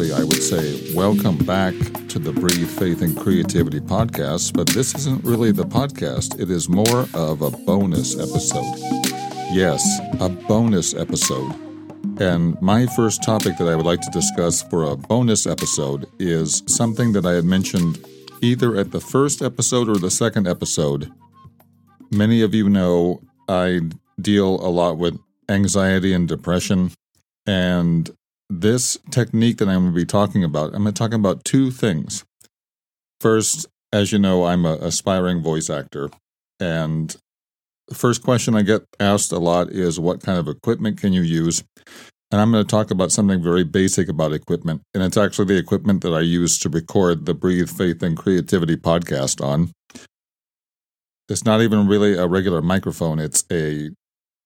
actually, I would say, welcome back to the Breathe Faith and Creativity podcast, but this isn't really the podcast. It is more of a bonus episode. Yes, a bonus episode. And my first topic that I would like to discuss for a bonus episode is something that I had mentioned either at the first episode or the second episode. Many of you know I deal a lot with anxiety and depression. And this technique that I'm going to be talking about, I'm going to talk about two things. First, as you know, I'm an aspiring voice actor. And the first question I get asked a lot is what kind of equipment can you use? And I'm going to talk about something very basic about equipment. And it's actually the equipment that I use to record the Breathe Faith and Creativity podcast on. It's not even really a regular microphone, it's a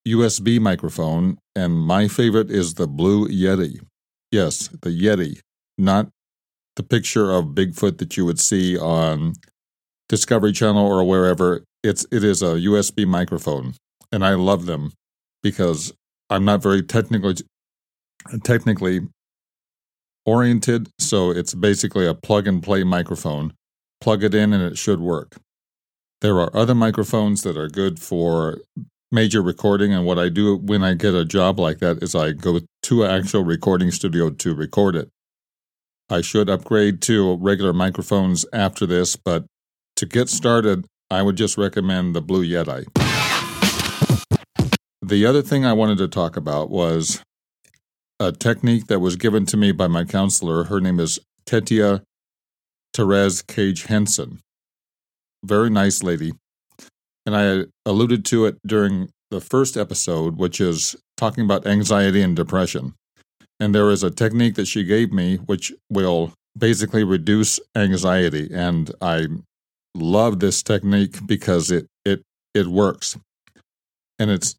USB microphone. And my favorite is the Blue Yeti. Yes, the Yeti, not the picture of Bigfoot that you would see on Discovery Channel or wherever. It's it is a USB microphone, and I love them because I'm not very technically technically oriented, so it's basically a plug and play microphone. Plug it in and it should work. There are other microphones that are good for major recording. And what I do when I get a job like that is I go to an actual recording studio to record it. I should upgrade to regular microphones after this, but to get started, I would just recommend the Blue Yeti. The other thing I wanted to talk about was a technique that was given to me by my counselor. Her name is Tetia Therese Cage Henson. Very nice lady and I alluded to it during the first episode, which is talking about anxiety and depression. And there is a technique that she gave me which will basically reduce anxiety. And I love this technique because it it it works. And it's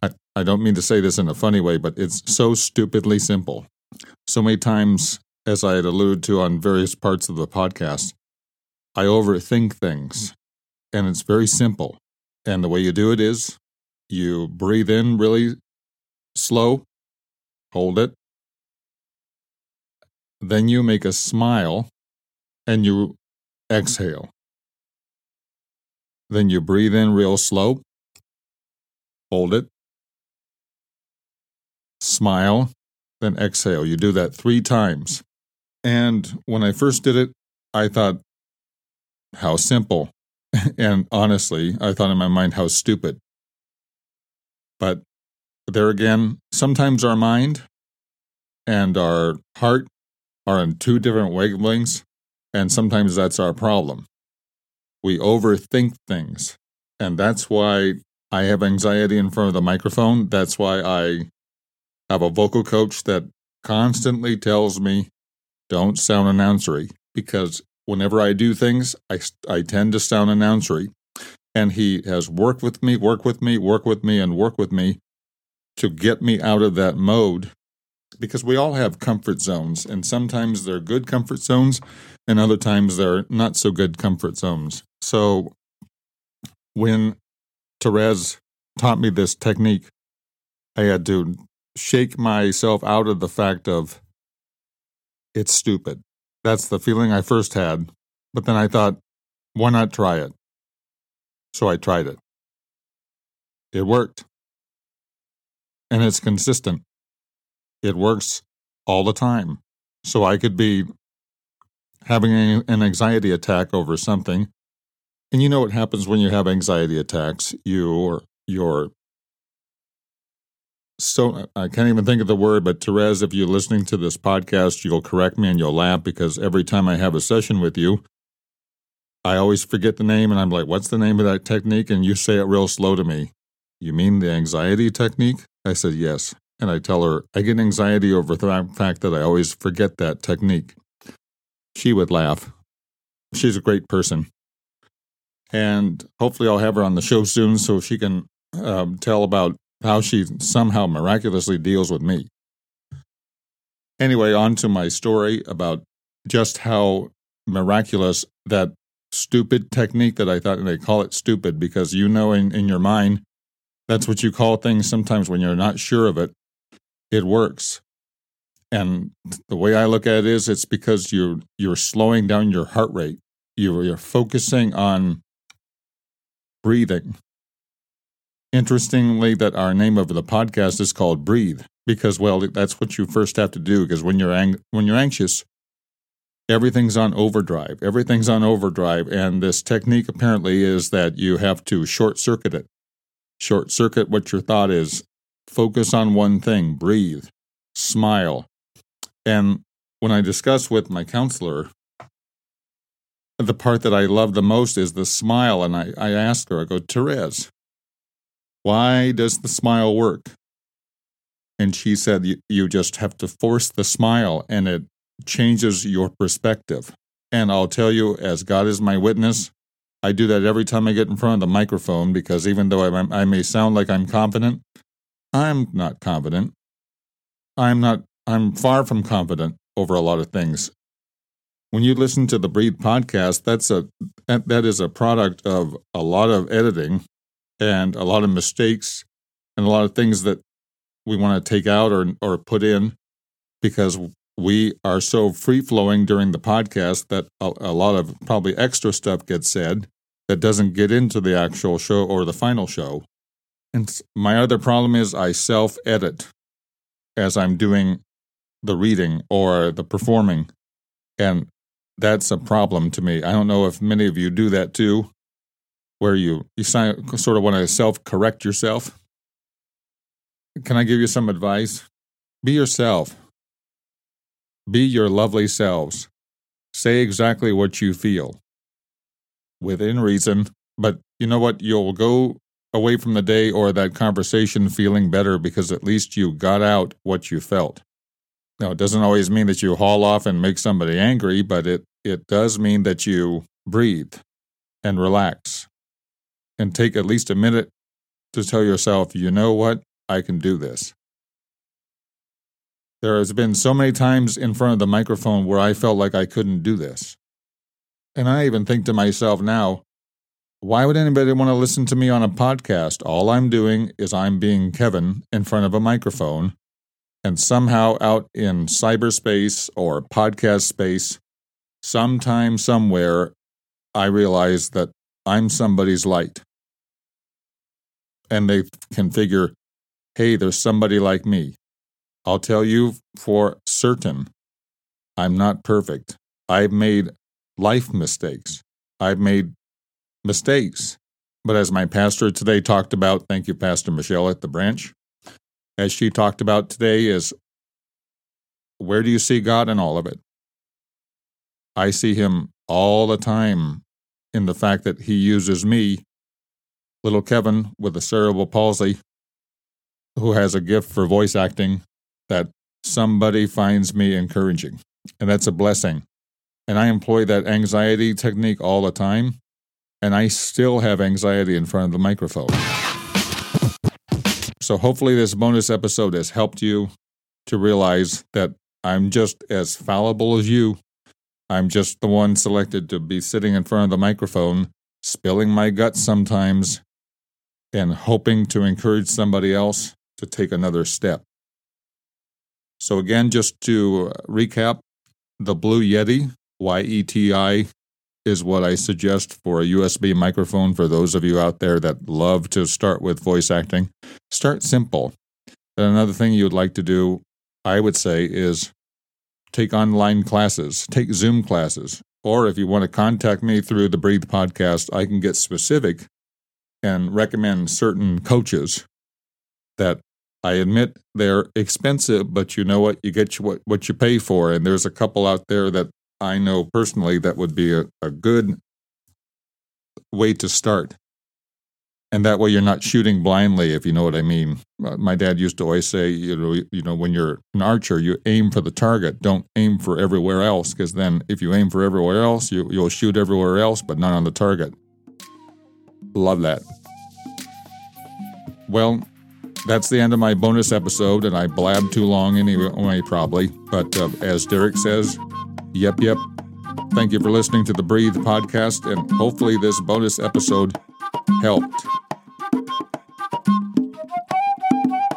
I, I don't mean to say this in a funny way, but it's so stupidly simple. So many times, as I had alluded to on various parts of the podcast, I overthink things and it's very simple. And the way you do it is you breathe in really slow, hold it. Then you make a smile and you exhale. Then you breathe in real slow, hold it, smile, then exhale. You do that three times. And when I first did it, I thought, how simple. and honestly, I thought in my mind how stupid. But there again, sometimes our mind and our heart are in two different wavelengths, and sometimes that's our problem. We overthink things, and that's why I have anxiety in front of the microphone. That's why I have a vocal coach that constantly tells me, don't sound announcery, because whenever I do things, I, I tend to sound announcery. And he has worked with me, work with me, work with me, and work with me to get me out of that mode because we all have comfort zones, and sometimes they're good comfort zones, and other times they're not so good comfort zones. So when Therese taught me this technique, I had to shake myself out of the fact of it's stupid. That's the feeling I first had. But then I thought, why not try it? So I tried it. It worked. And it's consistent. It works all the time. So I could be having an anxiety attack over something. And you know what happens when you have anxiety attacks? Your your so I can't even think of the word, but Therese, if you're listening to this podcast, you'll correct me and you'll laugh because every time I have a session with you, I always forget the name and I'm like, what's the name of that technique? And you say it real slow to me. You mean the anxiety technique? I said, yes. And I tell her, I get anxiety over the fact that I always forget that technique. She would laugh. She's a great person. And hopefully, I'll have her on the show soon so she can um, tell about how she somehow miraculously deals with me. Anyway, on to my story about just how miraculous that stupid technique that I thought, and they call it stupid because you know in, in your mind that's what you call things sometimes when you're not sure of it. It works. And the way I look at it is it's because you're you're slowing down your heart rate. You're, you're focusing on breathing. Interestingly, that our name of the podcast is called Breathe because well, that's what you first have to do because when you're ang- when you're anxious, everything's on overdrive. Everything's on overdrive and this technique apparently is that you have to short circuit it. Short circuit what your thought is. Focus on one thing, breathe, smile. And when I discuss with my counselor the part that I love the most is the smile. And I, I ask her, I go, Therese, why does the smile work? And she said, you, you just have to force the smile and it changes your perspective. And I'll tell you, as God is my witness, I do that every time I get in front of the microphone because even though I, I may sound like I'm confident, I'm not confident. I'm not, I'm far from confident over a lot of things when you listen to the Breathe podcast, that's a that, that is a product of a lot of editing and a lot of mistakes and a lot of things that we want to take out or or put in because we are so free flowing during the podcast that a, a lot of probably extra stuff gets said that doesn't get into the actual show or the final show. And my other problem is I self edit as I'm doing the reading or the performing. And that's a problem to me. I don't know if many of you do that too, where you you sort of want to self correct yourself. Can I give you some advice? Be yourself. Be your lovely selves. Say exactly what you feel within reason, but you know what? You'll go away from the day or that conversation feeling better because at least you got out what you felt. Now, it doesn't always mean that you haul off and make somebody angry, but it, it does mean that you breathe and relax and take at least a minute to tell yourself, you know what, I can do this. There has been so many times in front of the microphone where I felt like I couldn't do this. And I even think to myself now, why would anybody want to listen to me on a podcast? All I'm doing is I'm being Kevin in front of a microphone and somehow out in cyberspace or podcast space, sometime, somewhere, I realize that I'm somebody's light. And they can figure, hey, there's somebody like me. I'll tell you for certain, I'm not perfect. I've made life mistakes. I've made mistakes. But as my pastor today talked about, thank you, Pastor Michelle at the branch, as she talked about today, is where do you see God in all of it? I see Him all the time in the fact that He uses me, little Kevin with a cerebral palsy, who has a gift for voice acting, that somebody finds me encouraging. And that's a blessing. And I employ that anxiety technique all the time. And I still have anxiety in front of the microphone. So hopefully, this bonus episode has helped you to realize that I'm just as fallible as you. I'm just the one selected to be sitting in front of the microphone, spilling my guts sometimes, and hoping to encourage somebody else to take another step. So, again, just to uh, recap the Blue Yeti, Y E T I, is what I suggest for a USB microphone for those of you out there that love to start with voice acting. Start simple. And another thing you'd like to do, I would say, is take online classes, take Zoom classes. Or if you want to contact me through the Breathe podcast, I can get specific and recommend certain coaches that I admit they're expensive, but you know what? You get what, what you pay for. And there's a couple out there that I know personally that would be a, a good way to start. And that way you're not shooting blindly, if you know what I mean. My dad used to always say, you know, you know, when you're an archer, you aim for the target. Don't aim for everywhere else, because then if you aim for everywhere else, you, you'll shoot everywhere else, but not on the target. Love that. Well, that's the end of my bonus episode, and I blabbed too long anyway, probably. But uh, as Derrick says, Yep, yep. Thank you for listening to the Breathe podcast, and hopefully, this bonus episode helped.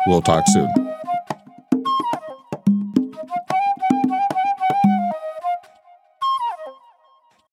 We'll talk soon.